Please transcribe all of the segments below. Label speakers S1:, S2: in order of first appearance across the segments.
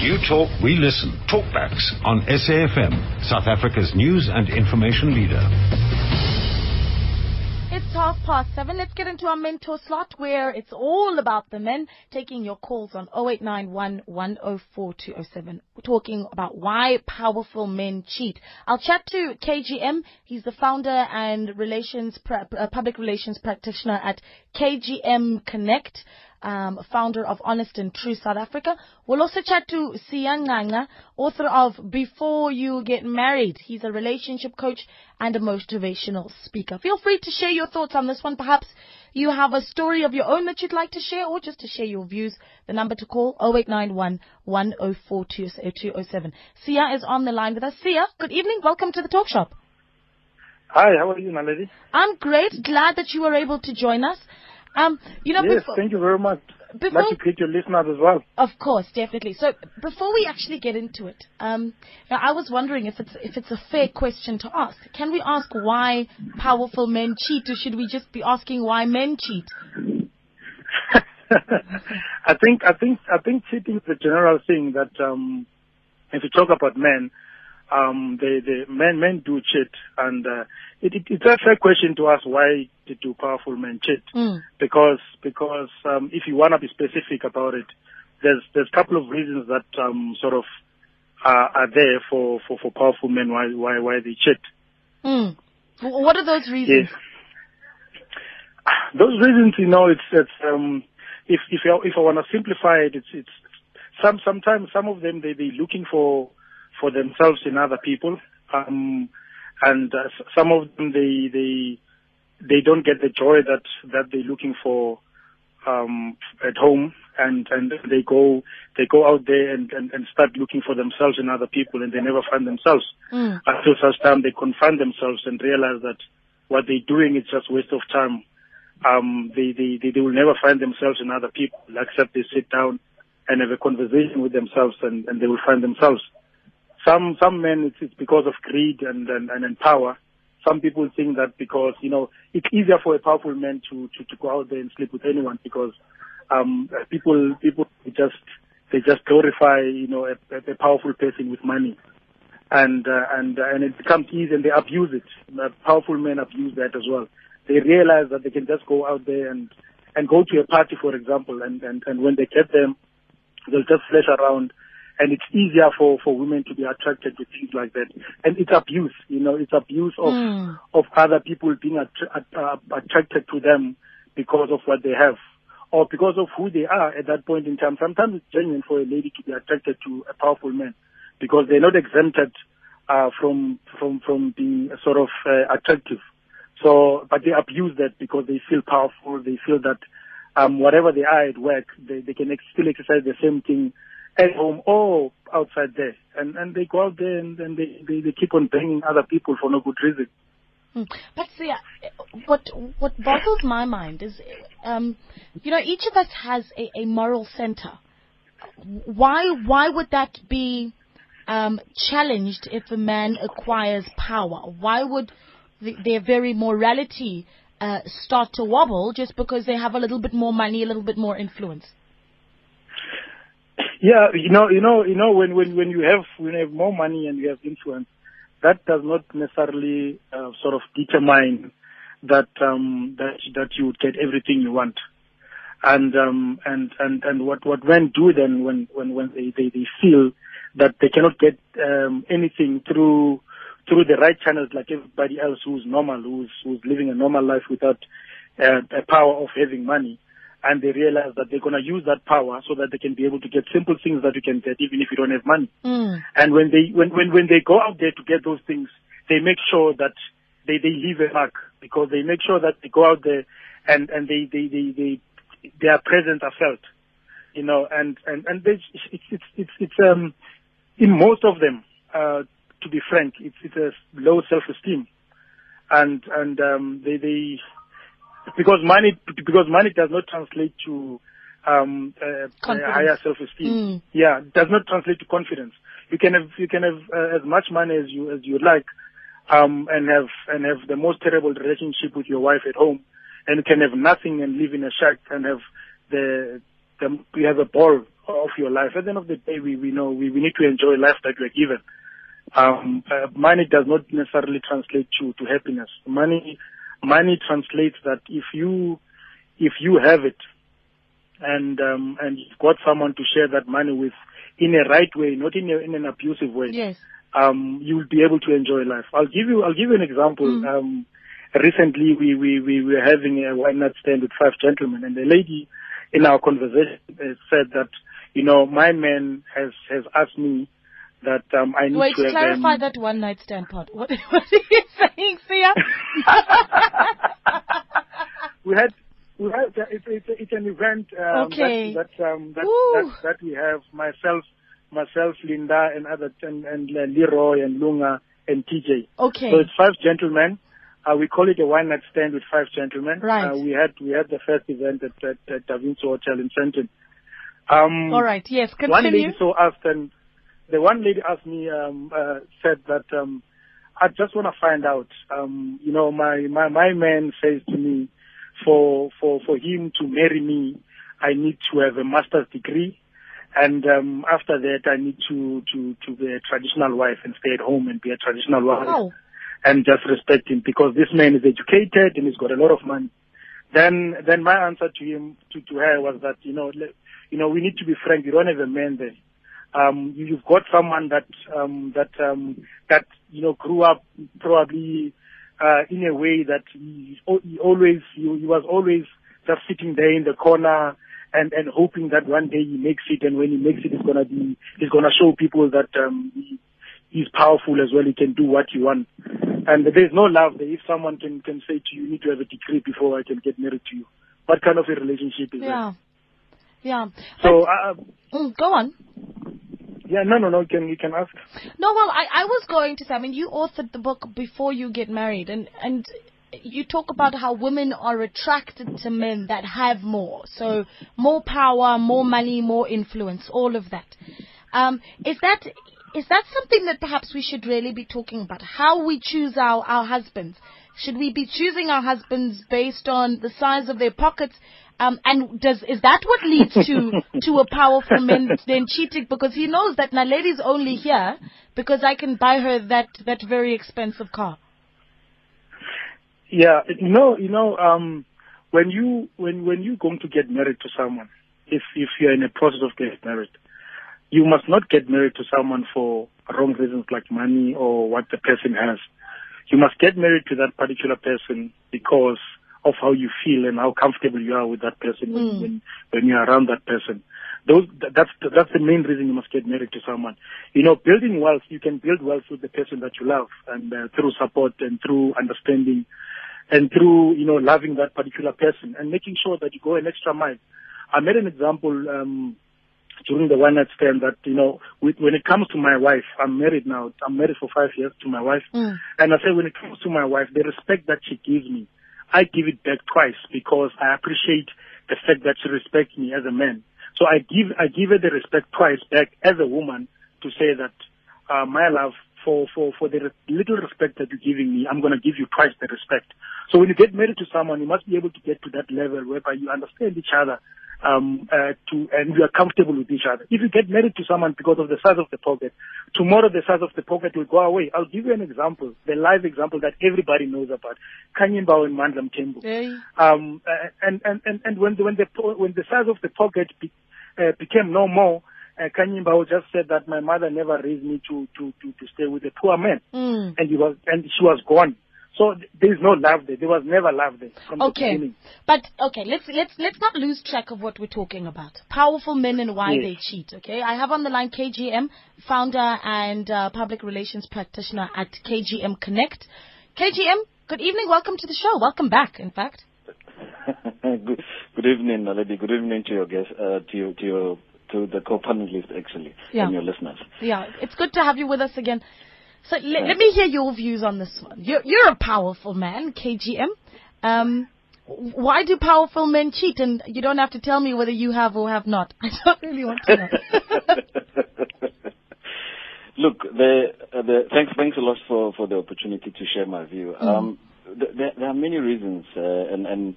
S1: You talk, we listen. Talkbacks on SAFM, South Africa's news and information leader.
S2: It's half past seven. Let's get into our mentor slot where it's all about the men. Taking your calls on 0891 104 207. We're talking about why powerful men cheat. I'll chat to KGM. He's the founder and relations, uh, public relations practitioner at KGM Connect um, founder of Honest and True South Africa. We'll also chat to Siya Nganga, author of Before You Get Married. He's a relationship coach and a motivational speaker. Feel free to share your thoughts on this one. Perhaps you have a story of your own that you'd like to share or just to share your views. The number to call 0891 104 207. Siya is on the line with us. Siya, good evening. Welcome to the talk shop.
S3: Hi, how are you, my lady?
S2: I'm great. Glad that you were able to join us. Um, you know,
S3: yes,
S2: before,
S3: thank you very much. Before, like to greet your listeners as well.
S2: Of course, definitely. So before we actually get into it, um, I was wondering if it's if it's a fair question to ask. Can we ask why powerful men cheat, or should we just be asking why men cheat?
S3: I think I think I think cheating is a general thing that um, if you talk about men, um, the, the men, men do cheat, and uh, it, it, it's a fair question to ask why do powerful men cheat?
S2: Mm.
S3: Because because um, if you want to be specific about it, there's there's a couple of reasons that um, sort of uh, are there for, for, for powerful men why why why they cheat.
S2: Mm. What are those reasons?
S3: Yes. Those reasons, you know, it's it's um, if if I, if I want to simplify it, it's it's some sometimes some of them they they looking for for themselves in other people. Um, and uh, some of them they they they don't get the joy that that they're looking for um, at home, and and they go they go out there and, and and start looking for themselves in other people, and they never find themselves
S2: mm.
S3: until such time they confront themselves and realize that what they're doing is just waste of time. Um, they, they, they, they will never find themselves in other people except they sit down and have a conversation with themselves and, and they will find themselves. Some some men it's, it's because of greed and, and and power. Some people think that because you know it's easier for a powerful man to to, to go out there and sleep with anyone because um, people people just they just glorify you know a, a powerful person with money, and uh, and uh, and it becomes easy and they abuse it. Uh, powerful men abuse that as well. They realize that they can just go out there and and go to a party, for example, and and and when they get them, they'll just flash around and it's easier for, for women to be attracted to things like that. And it's abuse, you know, it's abuse of
S2: mm.
S3: of other people being att- uh, attracted to them because of what they have or because of who they are at that point in time. Sometimes it's genuine for a lady to be attracted to a powerful man because they're not exempted uh, from from from being sort of uh, attractive. So, but they abuse that because they feel powerful. They feel that um, whatever they are at work, they, they can ex- still exercise the same thing at home or outside there. And and they go out there and, and they, they, they keep on banging other people for no good reason.
S2: Hmm. But see, what what boggles my mind is, um, you know, each of us has a, a moral center. Why why would that be um, challenged if a man acquires power? Why would the, their very morality uh, start to wobble just because they have a little bit more money, a little bit more influence?
S3: Yeah, you know, you know, you know, when when when you have when you have more money and you have influence, that does not necessarily uh, sort of determine that um, that that you would get everything you want. And um, and and and what what men do then when when when they they, they feel that they cannot get um, anything through through the right channels like everybody else who's normal, who's who's living a normal life without uh, the power of having money and they realize that they're going to use that power so that they can be able to get simple things that you can get even if you don't have money.
S2: Mm.
S3: And when they when, when when they go out there to get those things, they make sure that they they leave a mark because they make sure that they go out there and and they they they, they their presence are felt, you know. And and and it's it's it's it's, it's um in most of them, uh, to be frank, it's it's a low self esteem, and and um they they because money because money does not translate to um, uh, higher self-esteem.
S2: Mm.
S3: Yeah, does not translate to confidence. You can have you can have uh, as much money as you as you like, um, and have and have the most terrible relationship with your wife at home, and you can have nothing and live in a shack and have the, the you have a ball of your life. At the end of the day, we, we know we, we need to enjoy life that we're given. Um, uh, money does not necessarily translate to, to happiness. Money, money translates that if you, if you have it, and um, and you've got someone to share that money with in a right way, not in a, in an abusive way.
S2: Yes.
S3: Um, you'll be able to enjoy life. I'll give you I'll give you an example.
S2: Mm.
S3: Um, recently we, we, we were having a wine night stand with five gentlemen and the lady in our conversation uh, said that, you know, my man has, has asked me that um, I need
S2: Wait,
S3: to
S2: clarify
S3: um,
S2: that one night stand part. What, what are you saying, Siya?
S3: we had we had uh, it's it's, it's an event um,
S2: Okay.
S3: that that, um, that, that that we have myself myself Linda and other and, and uh, Leroy and Lunga and TJ.
S2: okay.
S3: So it's five gentlemen. Uh, we call it a one night stand with five gentlemen.
S2: Right.
S3: Uh, we had we had the first event at, at, at Da Vinci Hotel in Sandton. Um,
S2: All right. Yes. Continue.
S3: one lady so asked, and the one lady asked me, um, uh, said that um, I just want to find out. Um, you know, my, my my man says to me, for for for him to marry me, I need to have a master's degree, and um, after that, I need to to to be a traditional wife and stay at home and be a traditional wife
S2: Oh.
S3: and just respect him because this man is educated and he's got a lot of money. Then, then my answer to him, to, to her was that, you know, you know, we need to be frank. You don't have a man there. Um, you, you've got someone that, um, that, um, that, you know, grew up probably, uh, in a way that he, he always, he, he was always just sitting there in the corner and, and hoping that one day he makes it and when he makes it, he's gonna be, he's gonna show people that, um, he, he's powerful as well. He can do what you want. And there's no love there. If someone can, can say to you, you need to have a degree before I can get married to you. What kind of a relationship is
S2: Yeah. Yeah.
S3: that? So, uh,
S2: mm, go on.
S3: Yeah, no, no, no, you can, you can ask.
S2: No, well, I, I was going to say, I mean, you authored the book before you get married, and, and you talk about how women are attracted to men that have more. So, more power, more money, more influence, all of that. Um, is that is that something that perhaps we should really be talking about? How we choose our, our husbands? Should we be choosing our husbands based on the size of their pockets? Um, and does is that what leads to to a powerful man then cheating because he knows that my lady's only here because I can buy her that that very expensive car.
S3: Yeah, you know, you know, um, when you when when you're going to get married to someone, if if you're in a process of getting married, you must not get married to someone for wrong reasons like money or what the person has. You must get married to that particular person because of how you feel and how comfortable you are with that person when,
S2: Mm.
S3: when when you're around that person. Those that's the, that's the main reason you must get married to someone. You know, building wealth, you can build wealth with the person that you love and uh, through support and through understanding and through you know loving that particular person and making sure that you go an extra mile. I made an example um, during the one night stand that you know with, when it comes to my wife, I'm married now. I'm married for five years to my wife,
S2: Mm.
S3: and I say when it comes to my wife, the respect that she gives me, I give it back twice because I appreciate the fact that she respects me as a man. So I give I give her the respect twice back as a woman to say that uh, my love for for for the little respect that you're giving me, I'm going to give you twice the respect. So when you get married to someone, you must be able to get to that level whereby you understand each other, um, uh, to and you are comfortable with each other. If you get married to someone because of the size of the pocket, tomorrow the size of the pocket will go away. I'll give you an example, the live example that everybody knows about, Khanyi Mbau and Mandla Mthembu.
S2: Hey.
S3: Um, uh, and, and, and, and when the, when the, when the size of the pocket be, uh, became no more, uh, Khanyi Mbau just said that my mother never raised me to, to, to, to stay with a poor man.
S2: Mm.
S3: And he was, and she was gone. So there is no love there. There was never love there from the
S2: Okay,
S3: beginning.
S2: but okay, let's let's let's not lose track of what we're talking about. Powerful men and why
S3: Yes.
S2: they cheat. Okay, I have on the line KGM, founder and uh, public relations practitioner at KGM Connect. KGM, good evening. Welcome to the show. Welcome back. In fact.
S4: good, good evening, lady. Good evening to your guest, uh, to your, to your, to the co-panelist actually,
S2: Yeah.
S4: and your listeners.
S2: Yeah, it's good to have you with us again. So let, let me hear your views on this one. You're, you're a powerful man, KGM. Um, why do powerful men cheat? And you don't have to tell me whether you have or have not. I don't really want to know.
S4: Look, the, uh, the, thanks, thanks a lot for, for the opportunity to share my view. Um, th- there, there are many reasons, uh, and, and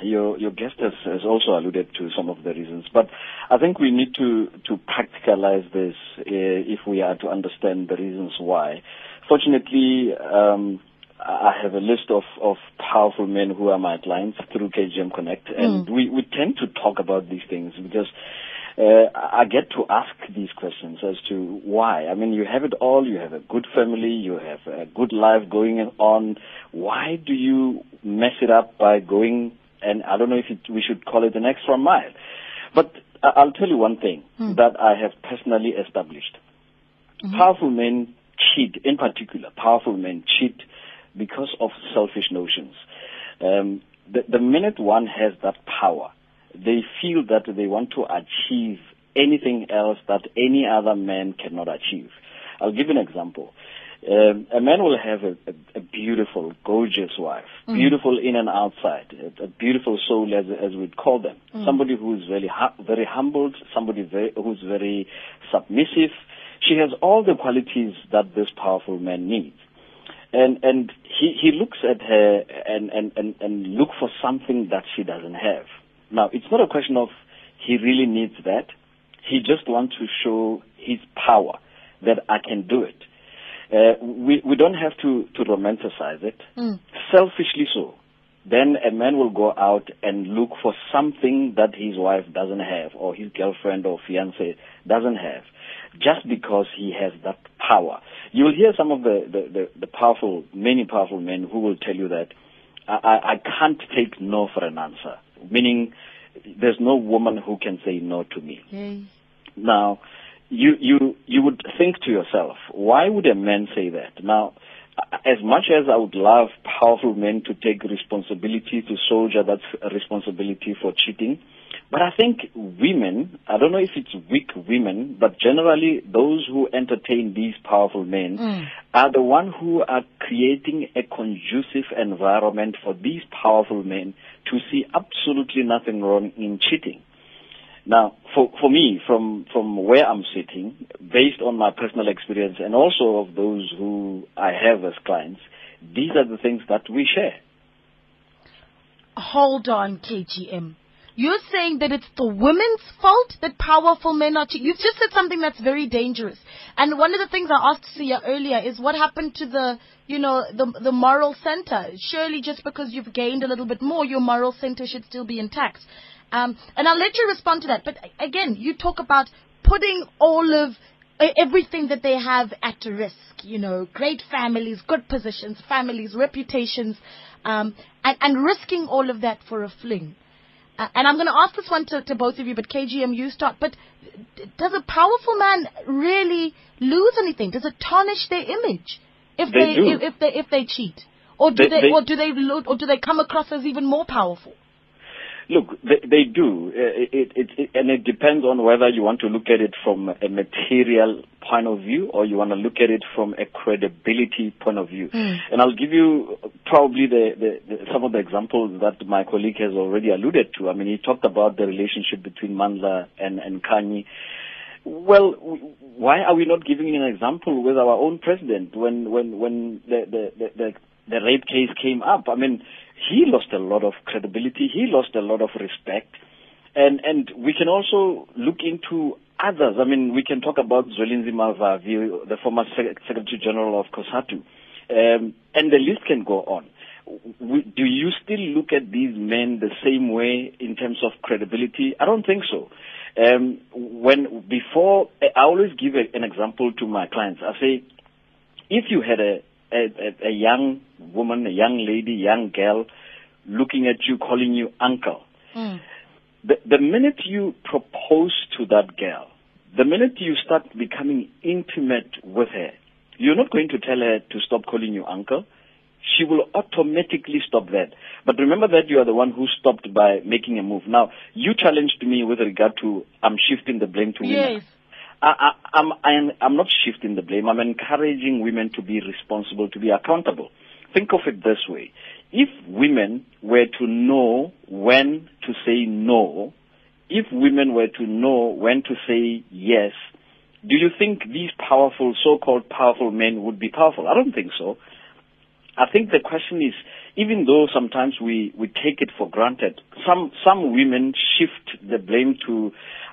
S4: your your guest has, has also alluded to some of the reasons, but I think we need to to practicalize this uh, if we are to understand the reasons why. Fortunately, um, I have a list of, of powerful men who are my clients through KGM Connect, and
S2: Mm.
S4: we, we tend to talk about these things because uh, I get to ask these questions as to why. I mean, you have it all. You have a good family. You have a good life going on. Why do you mess it up by going? And I don't know if it, we should call it an extra mile, but I'll tell you one thing that I have personally established. Powerful men cheat, in particular, powerful men cheat because of selfish notions. Um, the, the minute one has that power, they feel that they want to achieve anything else that any other man cannot achieve. I'll give you an example. Um, a man will have a, a, a beautiful, gorgeous wife, beautiful in and outside, a, a beautiful soul, as as we'd call them. Somebody who is very hu- very humbled, somebody very, who's very submissive. She has all the qualities that this powerful man needs and and he he looks at her and and and and look for something that she doesn't have. Now it's not a question of he really needs that. He just wants to show his power that I can do it. Uh, we we don't have to to romanticize it. Selfishly so. Then a man will go out and look for something that his wife doesn't have, or his girlfriend or fiance doesn't have, just because he has that power. You will hear some of the, the, the, the powerful, many powerful men who will tell you that I, I, can't take no for an answer, meaning there's no woman who can say no to me. Now, you you you would think to yourself, why would a man say that? Now, as much as I would love powerful men to take responsibility to soldier that responsibility for cheating, but I think women, I don't know if it's weak women, but generally those who entertain these powerful men mm. are the one who are creating a conducive environment for these powerful men to see absolutely nothing wrong in cheating. Now, for, for me, from, from where I'm sitting, based on my personal experience and also of those who I have as clients, these are the things that we share.
S2: Hold on, KGM. You're saying that it's the women's fault that powerful men are cheating. You've just said something that's very dangerous. And one of the things I asked Siya earlier is what happened to the, you know, the the moral center. Surely just because you've gained a little bit more, your moral center should still be intact. Um, and I'll let you respond to that. But again, you talk about putting all of everything that they have at risk. You know, great families, good positions, families, reputations, um, and, and risking all of that for a fling. Uh, and I'm going to ask this one to, to both of you, but KGM, you start. But does a powerful man really lose anything? Does it tarnish their image if
S4: They do.
S2: if, if they if they cheat, or do
S4: They-
S2: they,
S4: they-
S2: or do they lo- or do they come across as even more powerful?
S4: Look, they, they do, Uh, it, it, it, and it depends on whether you want to look at it from a material point of view or you want to look at it from a credibility point of view. And I'll give you probably the, the, the, some of the examples that my colleague has already alluded to. I mean, he talked about the relationship between Mandla and, and Khanyi. Well, why are we not giving an example with our own president when when when the the the, the, the rape case came up? I mean, he lost a lot of credibility. He lost a lot of respect, and and we can also look into others. I mean, we can talk about Zwelinzima Vavi, the former Secretary General of COSATU, um, and the list can go on. We, do you still look at these men the same way in terms of credibility? I don't think so. Um, when before, I always give a, an example to my clients. I say, if you had a, a, a- a young woman, a young lady, young girl, looking at you, calling you uncle, hmm. the, the minute you propose to that girl, the minute you start becoming intimate with her, you're not going to tell her to stop calling you uncle. She will automatically stop that. But remember that you are the one who stopped by making a move. Now, you challenged me with regard to I'm shifting the blame to women. I'm, I'm, I'm not shifting the blame. I'm encouraging women to be responsible, to be accountable. Think of it this way. If women were to know when to say no, if women were to know when to say yes, do you think these powerful, so-called powerful men would be powerful? I don't think so. I think the question is, even though sometimes we, we take it for granted, some, some women shift the blame to,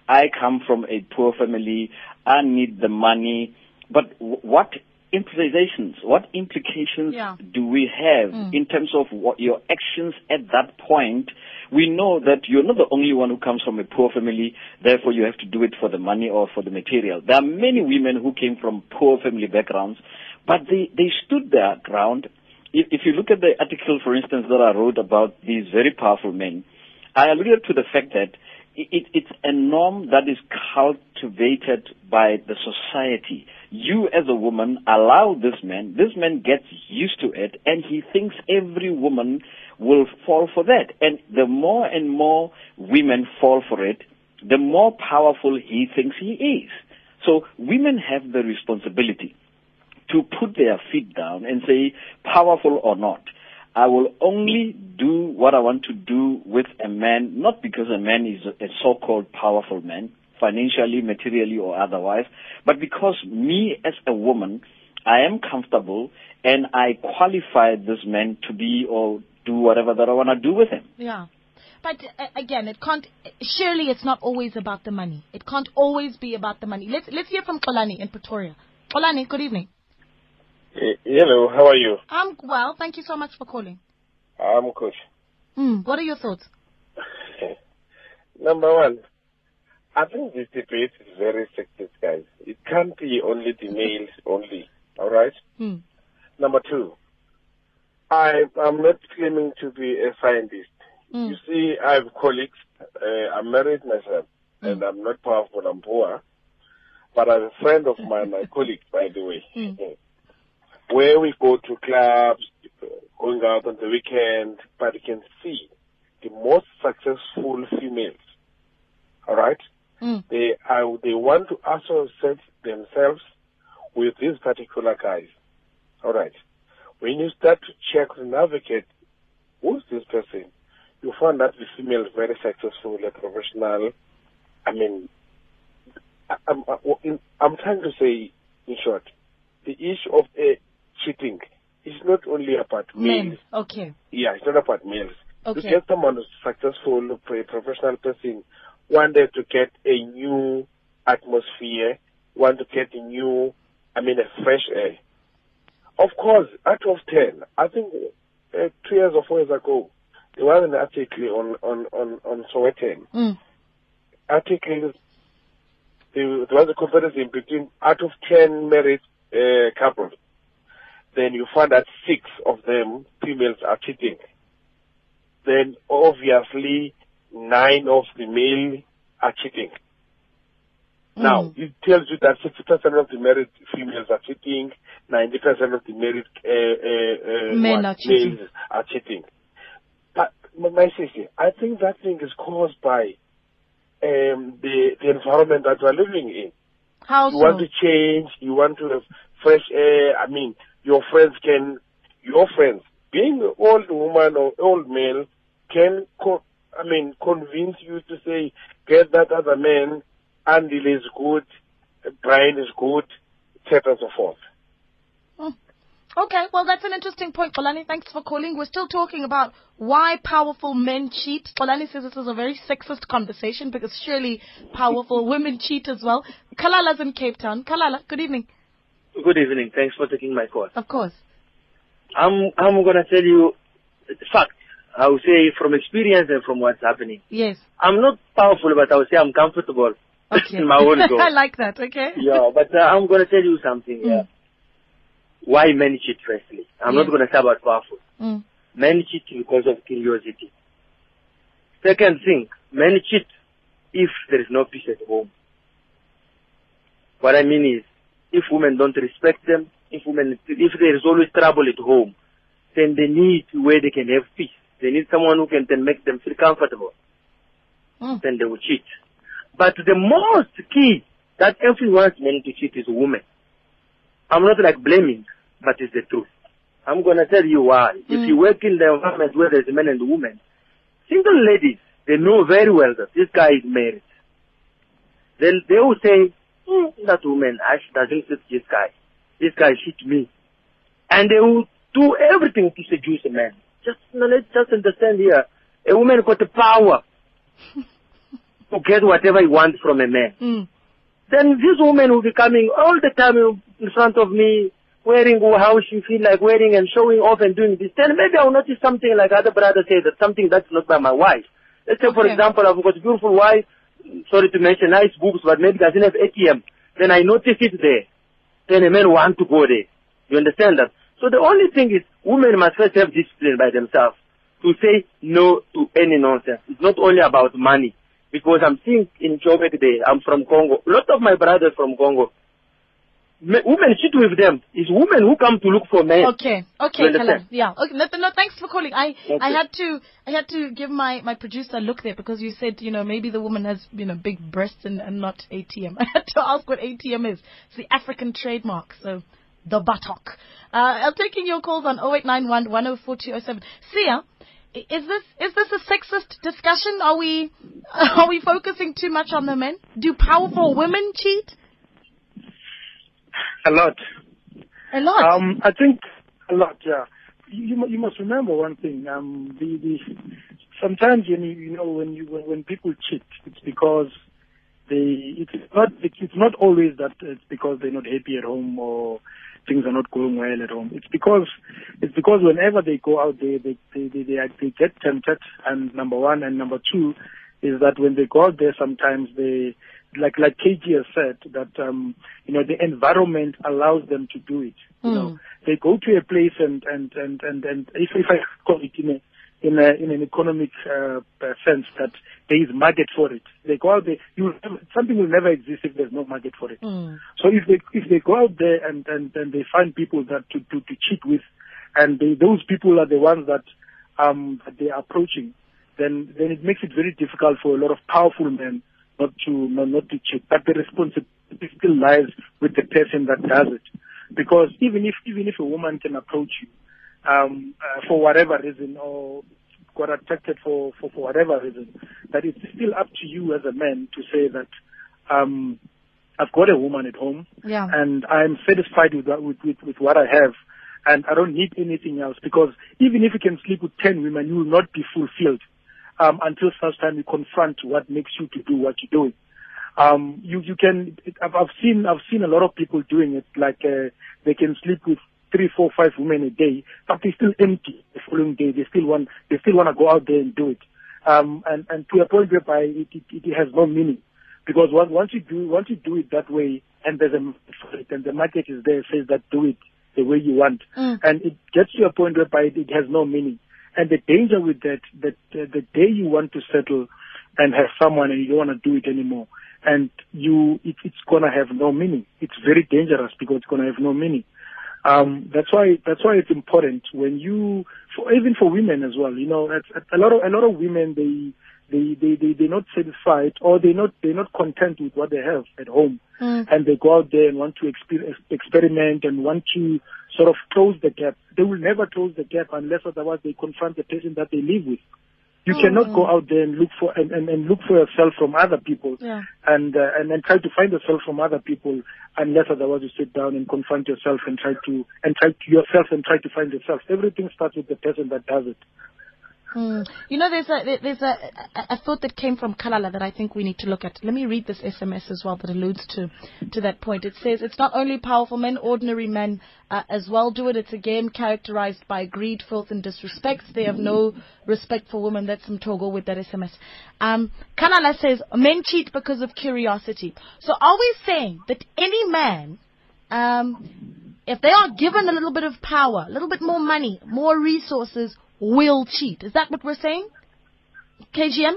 S4: I come from a poor family, I need the money, but w- what implications, what implications
S2: Yeah.
S4: do we have
S2: Mm.
S4: in terms of what your actions at that point? We know that you're not the only one who comes from a poor family, therefore you have to do it for the money or for the material. There are many women who came from poor family backgrounds, but they, they stood their ground. If, if you look at the article, for instance, that I wrote about these very powerful men, I alluded to the fact that it, it's a norm that is cultivated by the society. You as a woman allow this man, this man gets used to it and he thinks every woman will fall for that. And the more and more women fall for it, the more powerful he thinks he is. So women have the responsibility to put their feet down and say, powerful or not, I will only do what I want to do with a man, not because a man is a so-called powerful man, financially, materially, or otherwise, but because me as a woman, I am comfortable and I qualify this man to be or do whatever that I want to do with him.
S2: Yeah. But uh, again, it can't. Surely, it's not always about the money. It can't always be about the money. Let's let's hear from Kolani in Pretoria. Kolani, good evening.
S5: Eh, Hello, how are you?
S2: I'm well. Thank you so much for calling.
S5: I'm Coach.
S2: Hmm. What are your thoughts?
S5: Number one, I think this debate is very sexist, guys. It can't be only the males only, all right?
S2: Hmm.
S5: Number two, I, I'm not claiming to be a scientist.
S2: Mm.
S5: You see, I have colleagues. Uh, I'm married myself, and I'm not powerful, I'm poor. But I'm a friend of mine, my colleague, by the way. Where we go to clubs, going out on the weekend, but you can see the most successful females, all right?
S2: Mm.
S5: They are, they want to associate themselves with these particular guys, all right? When you start to check and navigate who's this person, you find that the female is very successful, a professional. I mean, I'm, I'm, trying to say, in short, the issue of uh, cheating is not only about males.
S2: Men. Okay.
S5: Yeah, it's not about males.
S2: Okay.
S5: To get someone who's successful, a professional person, wanted to get a new atmosphere, want to get a new, I mean, a fresh air. Of course, out of 10, I think uh, two years or four years ago, there was an article on, on, on, on Sowetan.
S2: Mm.
S5: Article, there was a comparison between out of 10 married uh, couples, then you find that six of them, females, are cheating. Then obviously nine of the male are cheating. Now,
S2: Mm.
S5: it tells you that 60% of the married females are cheating, 90% of the married uh, uh, uh,
S2: Men are cheating.
S5: males are cheating. But, my sister, I think that thing is caused by um, the, the environment that we're living in.
S2: How
S5: You want to change, you want to have fresh air. I mean, your friends can, your friends, being an old woman or old male, can, co- I mean, convince you to say, get that other man, Andile is good, Brian is good, etc. and so forth. Hmm.
S2: Okay, well, that's an interesting point, Kolani. Thanks for calling. We're still talking about why powerful men cheat. Kolani says this is a very sexist conversation because surely powerful women cheat as well. Kalala's in Cape Town. Kalala, good evening.
S6: Good evening. Thanks for taking my call.
S2: Of course.
S6: I'm I'm gonna tell you the fact. I will say from experience and from what's happening.
S2: Yes.
S6: I'm not powerful, but I will say I'm comfortable
S2: Okay.
S6: in my own zone.
S2: I like that. Okay.
S6: yeah, but uh, I'm gonna tell you something. Yeah.
S2: Mm.
S6: Why men cheat? Firstly, I'm not gonna say about powerful.
S2: Mm.
S6: Men cheat because of curiosity. Second thing, men cheat if there is no peace at home. What I mean is, if women don't respect them, if women, if there is always trouble at home, then they need where they can have peace. They need someone who can then make them feel comfortable.
S2: Mm.
S6: Then they will cheat. But the most key that influence men to cheat is women. I'm not like blaming, but it's the truth. I'm gonna tell you why.
S2: Mm.
S6: If you work in the environment where there's men and women, single ladies, they know very well that this guy is married. Then they will say, "Hmm, that woman, I doesn't fit this guy. This guy hit me. And they will do everything to seduce a man. Just know, let's just understand here. A woman got the power to get whatever he wants from a man.
S2: Mm.
S6: Then this woman will be coming all the time in front of me, wearing how she feel like wearing and showing off and doing this. Then maybe I'll notice something like other brothers say that something that's not by my wife. Let's say, for example, I've got a beautiful wife, sorry to mention nice boobs, but maybe doesn't have ATM. Then I notice it there. Then a man want to go there. You understand that? So the only thing is, women must first have discipline by themselves to say no to any nonsense. It's not only about money. Because I'm seeing in Joburg there, I'm from Congo. A lot of my brothers from Congo, women cheat with them. It's women who come to look for men.
S2: Okay, okay? Kalan. Yeah. Okay. No, no, thanks for calling. I,
S6: Okay.
S2: I had to, I had to give my, my producer a look there because you said, you know, maybe the woman has, you know, big breasts and, and not ATM. I had to ask what ATM is. It's the African trademark, so the buttock. Uh, I'm taking your calls on 0891 104207. Siya, is this, is this a sexist discussion? Are we, are we focusing too much on the men? Do powerful women cheat?
S3: A lot.
S2: A lot.
S3: Um, I think a lot. Yeah. You, you must remember one thing. Um, the the sometimes when you you know when you when, when people cheat, it's because they it's not it's, it's not always that it's because they're not happy at home or things are not going well at home. It's because it's because whenever they go out there, they they they they, they get tempted. And number one, and number two, is that when they go out there, sometimes they like like KG has said that um you know the environment allows them to do it. You know, they go to a place and and and and, and if if I call it in a in a in an economic uh, uh, sense that there is market for it. They go out there, you something will never exist if there's no market for it.
S2: Mm.
S3: So if they if they go out there and and, and they find people that to, to, to cheat with, and they, those people are the ones that um that they are approaching, then then it makes it very difficult for a lot of powerful men not to not, not to cheat. But the responsibility still lies with the person that does it, because even if even if a woman can approach you, um uh, for whatever reason or got attracted for, for for whatever reason, that it's still up to you as a man to say that um I've got a woman at home
S2: Yeah.
S3: and I'm satisfied with, that, with, with, with what I have and I don't need anything else because even if you can sleep with 10 women, you will not be fulfilled um, until such time you confront what makes you to do what you're doing. Um, you, you can, I've, I've seen, I've seen a lot of people doing it like, uh, they can sleep with three, four, five women a day, but they still empty the following day. They still want, they still want to go out there and do it. Um, and, and to a point whereby it, it, it has no meaning because once, once you do once you do it that way and there's a market for it and the market is there says that do it the way you want
S2: Mm.
S3: and it gets to a point whereby it, it has no meaning and the danger with that that uh, the day you want to settle and have someone and you don't want to do it anymore and you it, it's gonna have no meaning it's very dangerous because it's gonna have no meaning um, that's why that's why it's important when you for even for women as well. You know, a lot of a lot of women they they they they they're not satisfied or they're not they're not content with what they have at home,
S2: Mm.
S3: and they go out there and want to exper- experiment and want to sort of close the gap. They will never close the gap unless otherwise they confront the person that they live with. You cannot go out there and look for and, and, and look for yourself from other people
S2: Yeah.
S3: and uh, and and try to find yourself from other people unless otherwise you sit down and confront yourself and try to and try to yourself and try to find yourself. Everything starts with the person that does it.
S2: Hmm. You know, there's a there's a a thought that came from Kalala that I think we need to look at. Let me read this SMS as well that alludes to to that point. It says it's not only powerful men, ordinary men uh, as well do it. It's a game characterized by greed, filth, and disrespect. They have no respect for women. That's some Togo with that SMS. Um, Kalala says men cheat because of curiosity. So are we saying that any man um, if they are given a little bit of power, a little bit more money, more resources, will cheat. Is that what we're saying? KGM?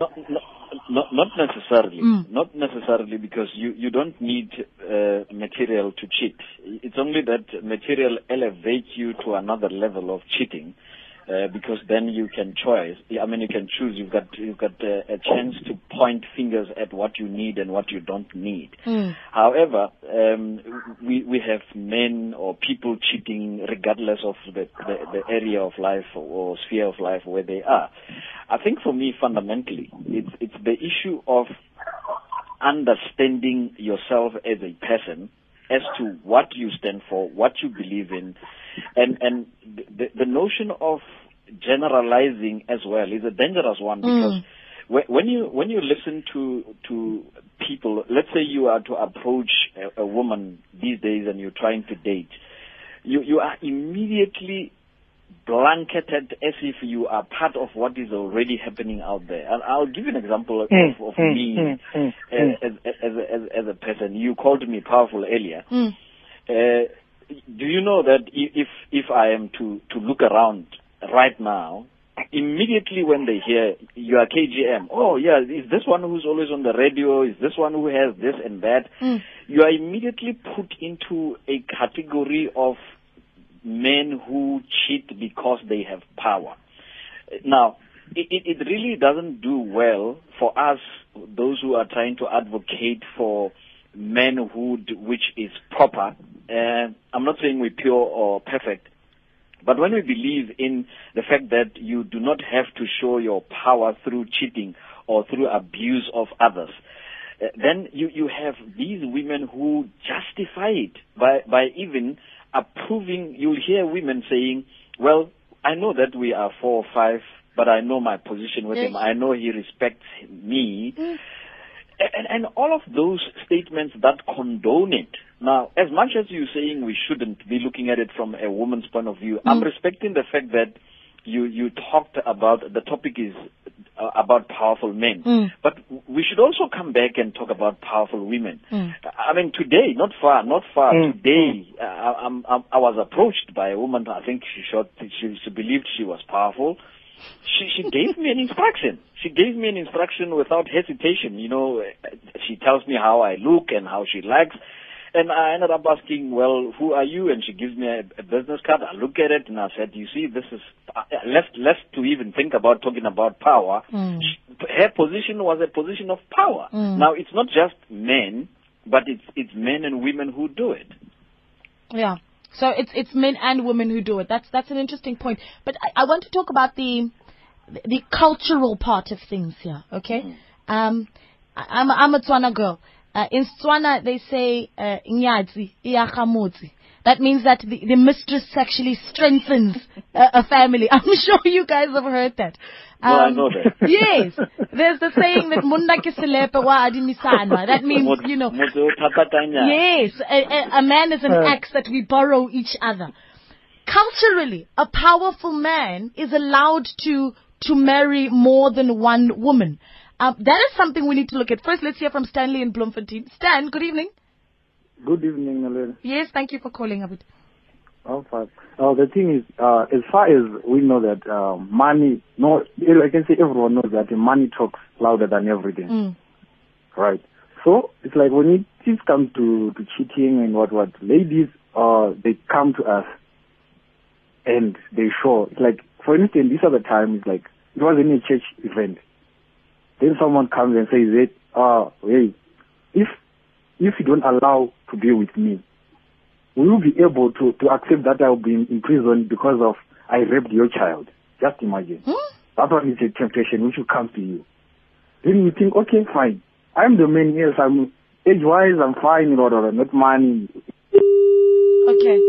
S4: Not, not, not, not necessarily.
S2: Mm.
S4: Not necessarily because you, you don't need uh, material to cheat. It's only that material elevates you to another level of cheating. Uh, because then you can choose. I mean, you can choose. You've got you've got uh, a chance to point fingers at what you need and what you don't need.
S2: Mm.
S4: However, um, we we have men or people cheating regardless of the, the, the area of life or sphere of life where they are. I think for me, fundamentally, it's it's the issue of understanding yourself as a person as to what you stand for, what you believe in, and and the, the notion of generalizing as well is a dangerous one because
S2: Mm.
S4: when when you when you listen to to people, let's say you are to approach a, a woman these days and you're trying to date, you you are immediately blanketed as if you are part of what is already happening out there. And I'll give you an example of,
S5: Mm,
S4: of
S5: mm,
S4: me
S5: mm, mm,
S4: as, as, as, a, as, as a person. You called me powerful earlier.
S2: Mm.
S4: Uh, do you know that if if I am to to look around right now, immediately when they hear you are KGM, oh yeah, is this one who's always on the radio? Is this one who has this and that?
S2: Mm.
S4: You are immediately put into a category of men who cheat because they have power. Now, it, it it really doesn't do well for us, those who are trying to advocate for manhood which is proper. Uh, I'm not saying we're pure or perfect, but when we believe in the fact that you do not have to show your power through cheating or through abuse of others, uh, then you, you have these women who justify it by, by even approving. You'll hear women saying, well, I know that we are four or five, but I know my position with
S2: Yes.
S4: him. I know he respects me. And, and all of those statements that condone it. Now, as much as you're saying we shouldn't be looking at it from a woman's point of view, I'm respecting the fact that you, you talked about, the topic is uh, about powerful men.
S2: Mm.
S4: But we should also come back and talk about powerful women.
S2: Mm.
S4: I mean, today, not far, not far,
S5: Mm.
S4: today, uh, I, I'm, I'm, I was approached by a woman, I think she shot, she, she believed she was powerful. She, she gave me an instruction. She gave me an instruction without hesitation. You know, she tells me how I look and how she likes. And I ended up asking, well, who are you? And she gives me a, a business card. I look at it and I said, you see, this is, less, less to even think about talking about power.
S2: Mm.
S4: Her position was a position of power.
S2: Mm.
S4: Now, it's not just men, but it's, it's men and women who do it.
S2: Yeah. So it's it's men and women who do it. That's that's an interesting point. But I, I want to talk about the the cultural part of things here. Okay. Um, I- I'm a, I'm a Tswana girl. Uh, in Tswana they say uh, "Inyadzi, iyakamotsi." That means that the, the mistress actually strengthens a, a family. I'm sure you guys have heard that. Um,
S4: I know that.
S2: yes. There's the saying that munda ke selepe wa adimisanwa. That means, you know,
S4: motho o thapakanya.
S2: Yes, a, a, a man is an axe that we borrow each other. Culturally, a powerful man is allowed to to marry more than one woman. Um, that is something we need to look at. First, let's hear from Stanley in Bloemfontein. Stan, good evening.
S7: Good evening, Nalena.
S2: Yes, thank you for calling. Abid.
S7: Oh, fine. Oh, the thing is, uh, as far as we know that uh, money, no, I can say everyone knows that money talks louder than everything,
S2: Mm.
S7: right? So it's like when it it comes to, to cheating and what what, ladies, uh, they come to us and they show. It's like, for instance, this other time, it's like it was in a church event. Then someone comes and says, "Hey, uh, hey, if if you don't allow to be with me, will you be able to, to accept that I'll be in, prison because of I raped your child? Just imagine.
S2: Hmm?
S7: That one is a temptation which will come to you. Then you think, okay, fine. I'm the man, yes, I'm age-wise, I'm fine, not money.
S2: Okay.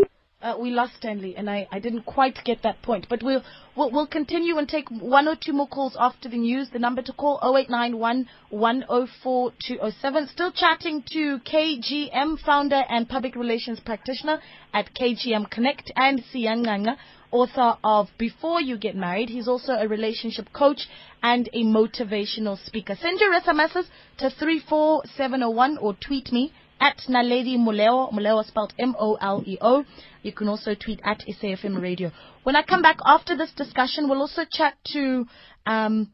S2: Uh, we lost Stanley, and I, I didn't quite get that point. But we'll, we'll we'll continue and take one or two more calls after the news. The number to call 0891 104 207. Still chatting to KGM founder and public relations practitioner at KGM Connect and Siya Nganga, author of Before You Get Married. He's also a relationship coach and a motivational speaker. Send your SMSs to 34701 or tweet me at Naledi Moleo, Moleo spelled M-O-L-E-O. You can also tweet at SAFM Radio. When I come back after this discussion, we'll also chat to, um,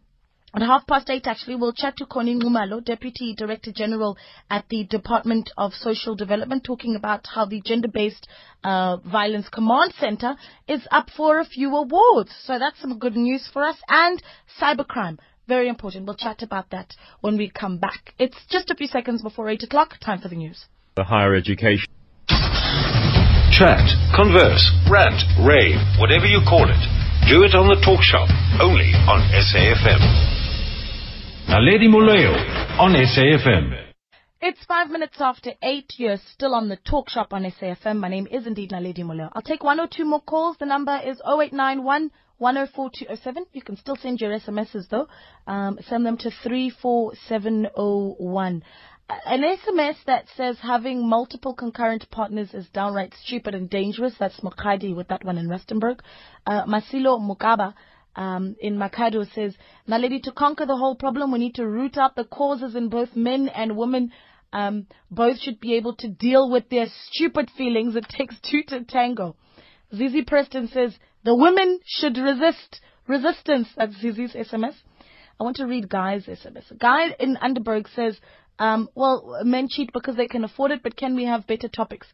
S2: at half past eight, actually, we'll chat to Connie Nxumalo, Deputy Director General at the Department of Social Development, talking about how the Gender-Based uh, Violence Command Center is up for a few awards. So that's some good news for us. And cybercrime. Very important. We'll chat about that when we come back. It's just a few seconds before 8 o'clock. Time for the news.
S8: the higher education.
S1: Chat, converse, rant, rave, whatever you call it. Do it on the talk shop, only on SAFM. Naledi Moleo on SAFM.
S2: It's five minutes after eight. You're still on the talk shop on SAFM. My name is indeed Naledi Moleo. I'll take one or two more calls. The number is 0891 104207. You can still send your SMSs though. Um, send them to 34701. An SMS that says having multiple concurrent partners is downright stupid and dangerous. That's Mokadi with that one in Rustenburg. Uh, Masilo Mukaba um, in Makhado says, Naledi, to conquer the whole problem, we need to root out the causes in both men and women. Um, both should be able to deal with their stupid feelings. It takes two to tango. Zizi Preston says, the women should resist resistance. That's Zizi's SMS. I want to read Guy's SMS. Guy in Underberg says, um, well, men cheat because they can afford it, but can we have better topics?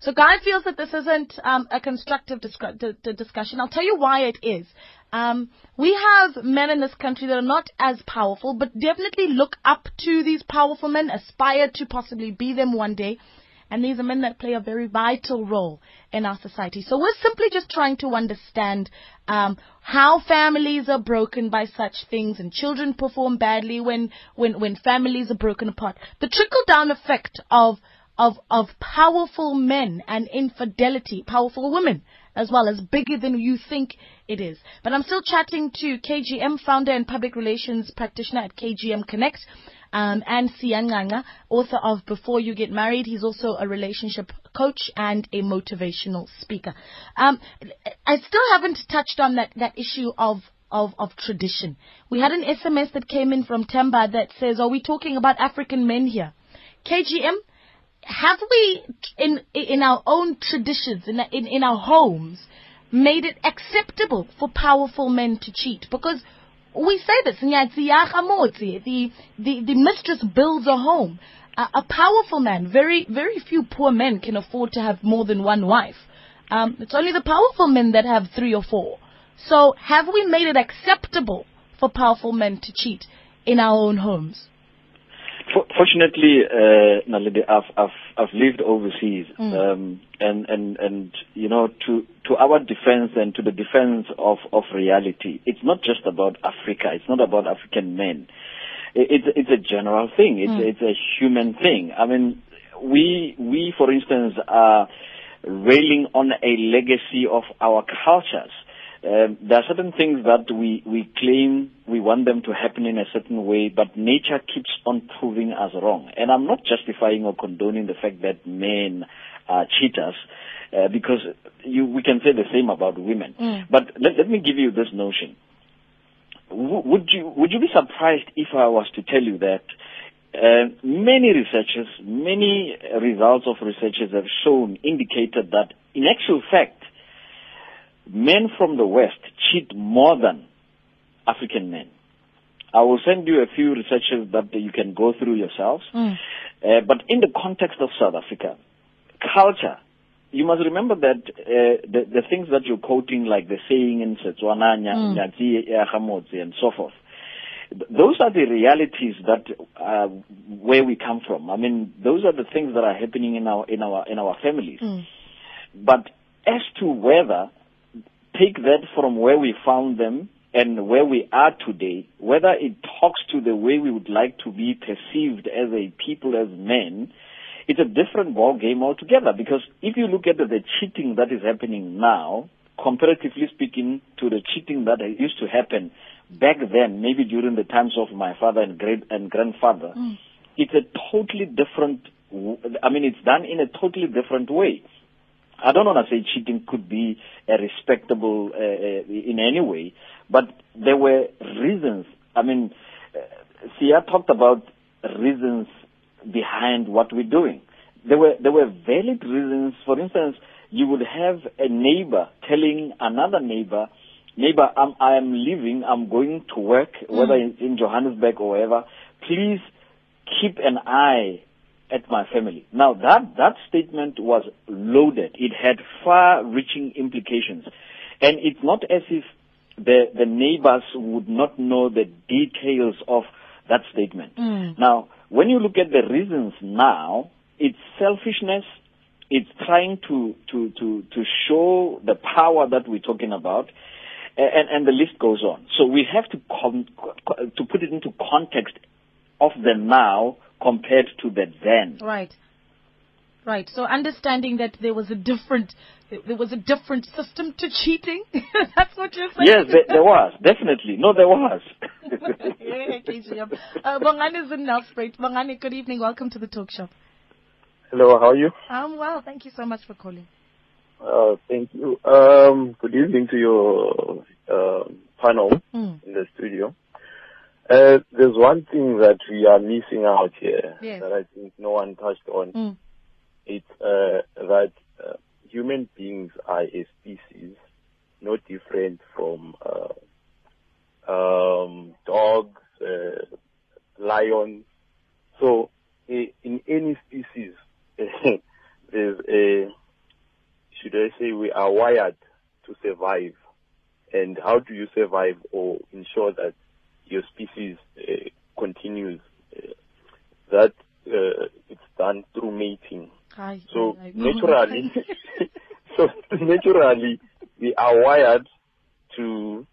S2: So Guy feels that this isn't um, a constructive discu- d- d- discussion. I'll tell you why it is. Um, we have men in this country that are not as powerful, but definitely look up to these powerful men, aspire to possibly be them one day. And these are men that play a very vital role in our society. So we're simply just trying to understand um, how families are broken by such things and children perform badly when, when, when families are broken apart. The trickle down effect of, of, of powerful men and infidelity, powerful women as well as bigger than you think it is. But I'm still chatting to KGM founder and public relations practitioner at KGM Connect um, and Siya author of Before You Get Married. He's also a relationship coach and a motivational speaker. Um, I still haven't touched on that, that issue of of, of tradition. We had an SMS that came in from Temba that says, are we talking about African men here? KGM, have we, in, in our own traditions, in, in, in our homes, made it acceptable for powerful men to cheat? Because we say this, the, the, the mistress builds a home. A, a, powerful man, very, very few poor men can afford to have more than one wife. Um, it's only the powerful men that have three or four. So have we made it acceptable for powerful men to cheat in our own homes?
S4: Fortunately, uh, Naledi, I've, I've, I've lived overseas, mm. um, and, and, and, you know, to, to our defense and to the defense of, of reality, it's not just about Africa, it's not about African men. It's, it's a general thing, it's, mm. it's a human thing. I mean, we, we, for instance, are railing on a legacy of our cultures um, there are certain things that we, we claim we want them to happen in a certain way, but nature keeps on proving us wrong. And I'm not justifying or condoning the fact that men are cheaters, uh, because you, we can say the same about women. Mm. But let, let me give you this notion. W- would you would you be surprised if I was to tell you that uh, many researchers, many results of researchers have shown, indicated that in actual fact, men from the West cheat more than African men. I will send you a few researches that you can go through yourselves. Mm. Uh, but in the context of South Africa, culture, you must remember that uh, the, the, things that you're quoting, like the saying in Setswana, mm. and so forth, those are the realities that uh, where we come from. I mean, those are the things that are happening in our in our in our families. Mm. But as to whether take that from where we found them and where we are today, whether it talks to the way we would like to be perceived as a people, as men, it's a different ball game altogether. Because if you look at the, cheating that is happening now, comparatively speaking to the cheating that used to happen back then, maybe during the times of my father and great and grandfather, mm. it's a totally different. I mean, it's done in a totally different way. I don't want to say cheating could be a respectable uh, uh, in any way, but there were reasons. I mean, uh, Siya talked about reasons behind what we're doing. There were there were valid reasons. For instance, you would have a neighbor telling another neighbor, neighbor, I'm I am leaving. I'm going to work, whether mm. in, in Johannesburg or wherever. Please keep an eye at my family. Now that, that statement was loaded. It had far reaching implications. And it's not as if the, the neighbors would not know the details of that statement. Mm. Now, when you look at the reasons now, it's selfishness, it's trying to, to, to, to show the power that we're talking about, and, and the list goes on. So we have to, com- to put it into context of the now compared to the then.
S2: Right. Right. So understanding that there was a different there was a different system to cheating. That's what you're saying.
S4: Yes, there, there was definitely. No, there was.
S2: yeah, KGM. Uh, Bongani is in Nelspruit. Bongani, good evening. Welcome to the talk show.
S8: Hello, how are you?
S2: I'm well. Thank you so much for calling.
S8: Uh, thank you. Um, good evening to your uh, panel
S2: Mm.
S8: in the studio. Uh, there's one thing that we are missing out here
S2: Yes.
S8: that I think no one touched on.
S2: Mm.
S8: It's uh, that uh, human beings are a species no different from uh, um, dogs, uh, lions. So in any species, there's a, should I say, we are wired to survive. And how do you survive or ensure that your species uh, continues? Uh, that uh, it's done through mating.
S2: Hi.
S8: So
S2: Hi.
S8: naturally, so naturally, we are wired to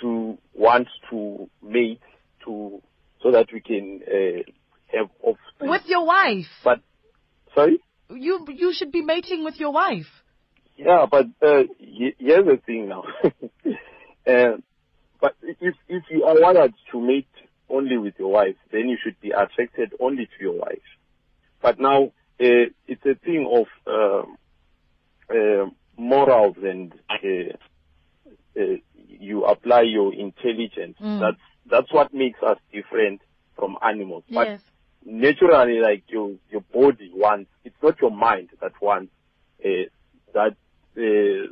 S8: to want to mate to so that we can uh, have offspring.
S2: With your wife.
S8: But sorry,
S2: You you should be mating with your wife.
S8: yeah, but uh, he- here's the thing now. but if if you are wired to mate only with your wife, then you should be attracted only to your wife. But now uh, it's a thing of um, uh, morals and uh, uh, you apply your intelligence.
S2: Mm.
S8: That's that's what makes us different from animals. But
S2: Yes.
S8: naturally, like your your body wants, it's not your mind that wants uh, that uh,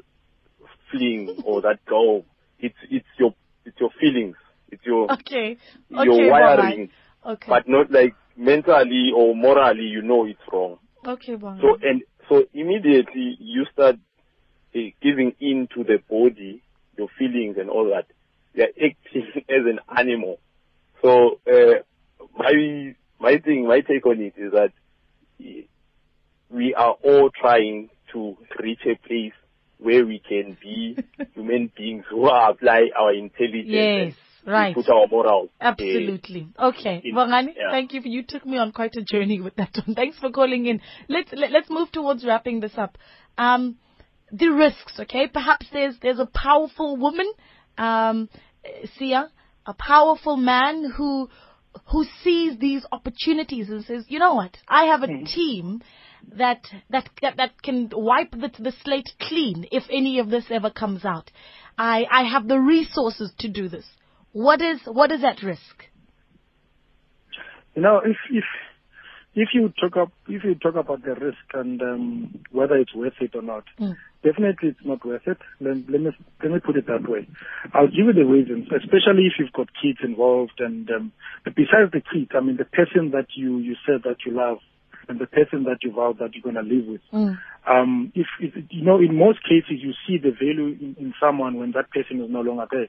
S8: fling or that goal. It's it's your it's your feelings. It's your
S2: Okay.
S8: your wiring.
S2: Okay.
S8: but not like mentally or morally. You know it's wrong.
S2: okay, Bongani.
S8: So and so immediately you start uh, giving in to the body, your feelings and all that. You're acting as an animal. So uh, my my thing, my take on it is that eh, we are all trying to reach a place where we can be human beings who apply our intelligence
S2: Yes, right.
S8: put our morals. eh,
S2: Absolutely. Okay.
S8: in-
S2: Bongani,
S8: yeah.
S2: thank you. For, you took me on quite a journey with that one. Thanks for calling in. Let's let, let's move towards wrapping this up. Um, the risks, okay? Perhaps there's there's a powerful woman, um, Siya, a powerful man who who sees these opportunities and says, you know what? I have a team that that that, that can wipe the, the slate clean if any of this ever comes out. I I have the resources to do this. What is what is at risk?
S3: You know, if if if you talk up if you talk about the risk and um, whether it's worth it or not,
S2: Mm.
S3: definitely it's not worth it. Let, let me let me put it that way. I'll give you the reasons, especially if you've got kids involved and um, besides the kids, I mean the person that you you said that you love and the person that you vowed that you're going to live with.
S2: Mm.
S3: Um, if, if you know, in most cases, you see the value in, in someone when that person is no longer there.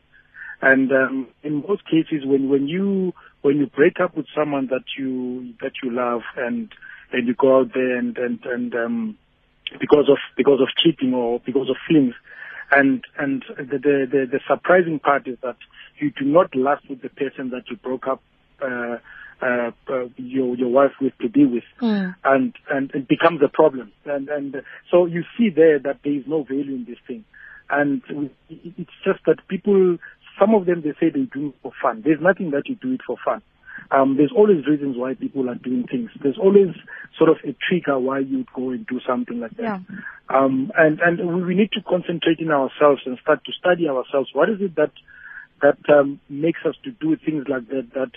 S3: And um, in most cases, when when you when you break up with someone that you that you love and and you go out there and and and um, because of because of cheating or because of feelings, and and the the the, the surprising part is that you do not last with the person that you broke up. Uh, uh, uh, your your wife with to be with,
S2: Mm.
S3: and and it becomes a problem. And and so you see there that there is no value in this thing, and it's just that people, some of them they say they do it for fun. There's nothing that you do it for fun. Um, there's always reasons why people are doing things. There's always sort of a trigger why you'd go and do something like that.
S2: Yeah.
S3: Um, and and we, we need to concentrate in ourselves and start to study ourselves. What is it that that um, makes us to do things like that that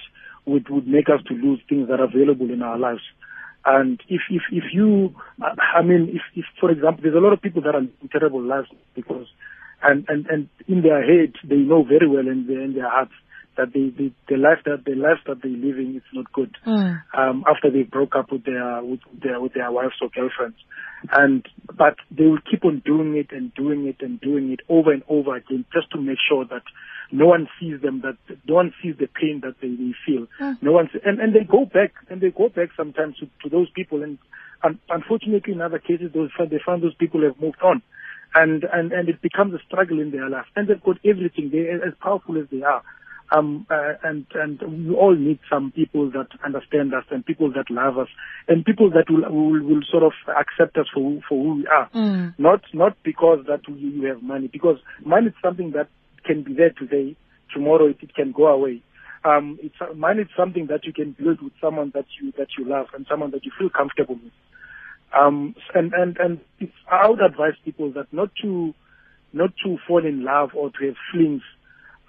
S3: would would make us to lose things that are available in our lives? And if if if you, I mean, if if for example, there's a lot of people that are living terrible lives because, and and and in their head they know very well in their in their hearts that they, they the life that the life that they're living is not good
S2: Mm.
S3: um, after they broke up with their with their with their wives or girlfriends, and but they will keep on doing it and doing it and doing it over and over again just to make sure that no one sees them that no one sees the pain that they, they feel.
S2: Mm.
S3: No one and and they go back and they go back sometimes to, to those people and, and unfortunately in other cases those they find those people have moved on. And, and and it becomes a struggle in their life, and they've got everything. They as powerful as they are, Um, uh, and and we all need some people that understand us and people that love us and people that will will, will sort of accept us for who, for who we are.
S2: Mm.
S3: Not not because that you, have money, because money is something that can be there today, tomorrow it, it can go away. Um, it's money is something that you can build with someone that you that you love and someone that you feel comfortable with. Um, and and and it's, I would advise people that not to not to fall in love or to have flings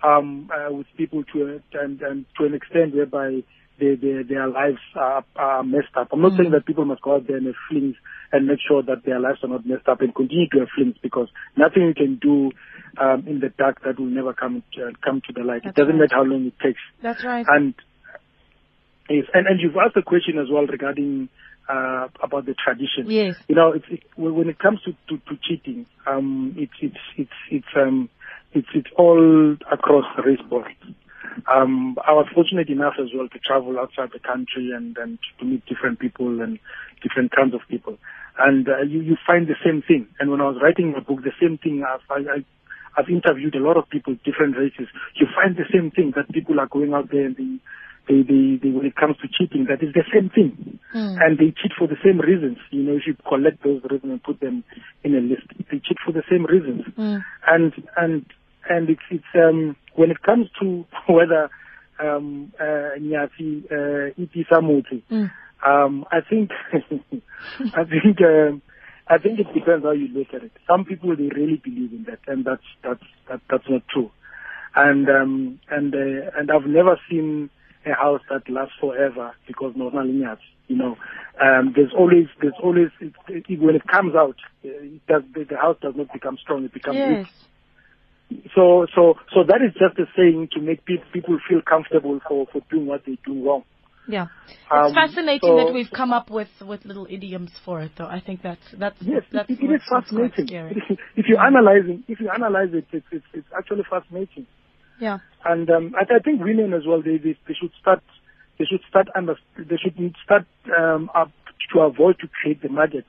S3: um, uh, with people to a, and, and to an extent whereby they, they, their lives are, are messed up. I'm not
S2: Mm.
S3: saying that people must go out there and have flings and make sure that their lives are not messed up and continue to have flings because nothing you can do um, in the dark that will never come to, come to the light.
S2: That's
S3: it doesn't
S2: right.
S3: matter how long it takes.
S2: That's right.
S3: And yes, and, and you've asked a question as well regarding uh, about the tradition.
S2: Yes.
S3: You know, it's, it, when when it comes to, to, to cheating, um, it's it's it's it's um it's it's all across the race board. Um, I was fortunate enough as well to travel outside the country and, and to meet different people and different kinds of people. And uh, you, you find the same thing. And when I was writing my book, the same thing, I've, I, I've interviewed a lot of people, different races. You find the same thing that people are going out there and they, they, they, they when it comes to cheating, that is the same thing.
S2: Mm.
S3: And they cheat for the same reasons. You know, if you collect those reasons and put them in a list, they cheat for the same reasons
S2: Mm.
S3: and and and it's it's um when it comes to whether um uh Nyati uh iti samuti
S2: Mm.
S3: um I think I think um I think it depends how you look at it. Some people they really believe in that and that's that's that, that's not true. And um and uh, and I've never seen a house that lasts forever because no lineage. You know, um, there's always there's always it, it, when it comes out, uh, it does, the, the house does not become strong; it becomes weak. So, so, so that is just a saying to make pe- people feel comfortable for, for doing what they do wrong.
S2: Yeah.
S3: Um,
S2: It's fascinating
S3: so-
S2: that we've come up with, with little idioms for it, though. I think that's that's
S3: Yes,
S2: that's
S3: it, it is fascinating.
S2: scary.
S3: if you analyze it, if you analyze it, it's, it's, it's actually fascinating.
S2: Yeah.
S3: And um, I, I think women as well, they, they, they should start, they should start under, they should start um, up to avoid to create the market,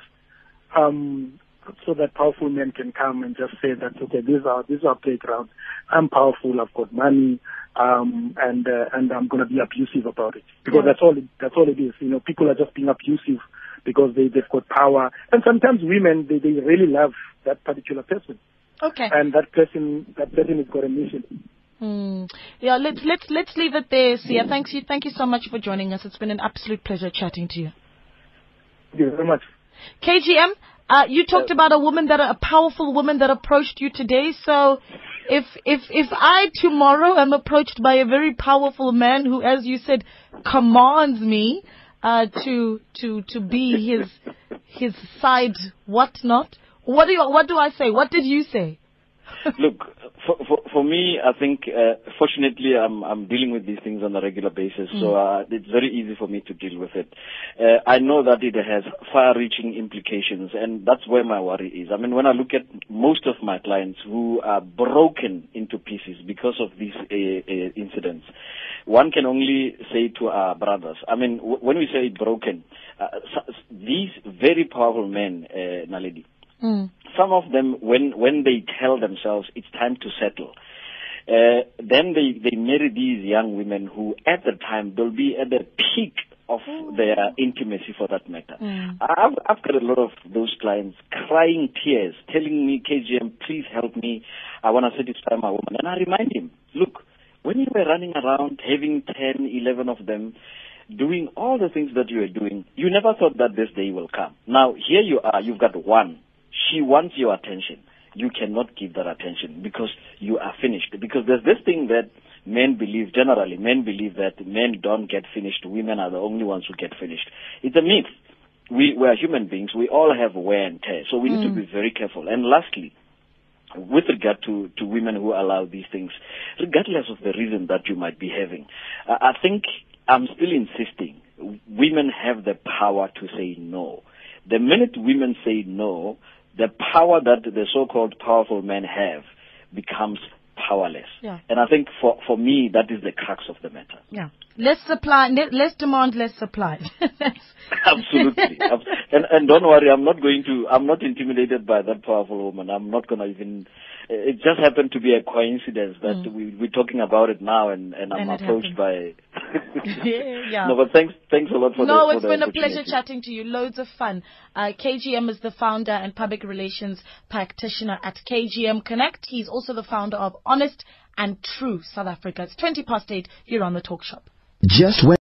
S3: um, so that powerful men can come and just say that okay, these are our this is our playground. I'm powerful. I've got money, um, and uh, and I'm going to be abusive about it because
S2: Yeah.
S3: that's all it, that's all it is. You know, people are just being abusive because they they've got power, and sometimes women they they really love that particular person,
S2: Okay.
S3: and that person that person has got a mission.
S2: Hmm. Yeah, let's let's let's leave it there, Siya. Thanks you thank you so much for joining us. It's been an absolute pleasure chatting to you.
S3: Thank you very much.
S2: KGM, uh, you talked about a woman that a powerful woman that approached you today. So, if if if I tomorrow am approached by a very powerful man who, as you said, commands me uh, to to to be his his side whatnot, what do you what do I say? What did you say?
S4: Look, for, for, for me, I think, uh, fortunately, I'm, I'm dealing with these things on a regular basis, so uh, it's very easy for me to deal with it. Uh, I know that it has far-reaching implications, and that's where my worry is. I mean, when I look at most of my clients who are broken into pieces because of these uh, uh, incidents, one can only say to our brothers, I mean, w- when we say broken, uh, these very powerful men, uh, Naledi,
S2: Mm.
S4: some of them when when they tell themselves it's time to settle uh, then they they marry these young women who at the time they'll be at the peak of their intimacy for that matter
S2: Mm.
S4: i've i've got a lot of those clients crying tears telling me kgm please help me i want to satisfy my woman and i remind him look when you were running around having 10 11 of them doing all the things that you were doing, you never thought that this day will come. Now, here you are, you've got one. She wants your attention. You cannot give that attention because you are finished. Because there's this thing that men believe, generally, men believe that men don't get finished, women are the only ones who get finished. It's a myth. We, we are human beings. We all have wear and tear. So we need to be very careful. And lastly, with regard to, to women who allow these things, regardless of the reason that you might be having, uh, I think I'm still insisting women have the power to say no. The minute women say no, the power that the so-called powerful men have becomes powerless.
S2: Yeah.
S4: And I think for, for me, that is the crux of the matter.
S2: Yeah. Less supply, less demand, less supply.
S4: Absolutely. And, and don't worry, I'm not going to, I'm not intimidated by that powerful woman. I'm not going to even, it just happened to be a coincidence that we, we're talking about it now and, and I'm
S2: Mm. And
S4: approached by.
S2: yeah.
S4: No, but thanks, thanks a lot for
S2: no,
S4: the,
S2: it's been a pleasure chatting to you. Loads of fun. Uh, KGM is the founder and public relations practitioner at KGM Connect. He's also the founder of Honest and True South Africa. It's 20 past 8 here on the Talk Shop.
S9: Just when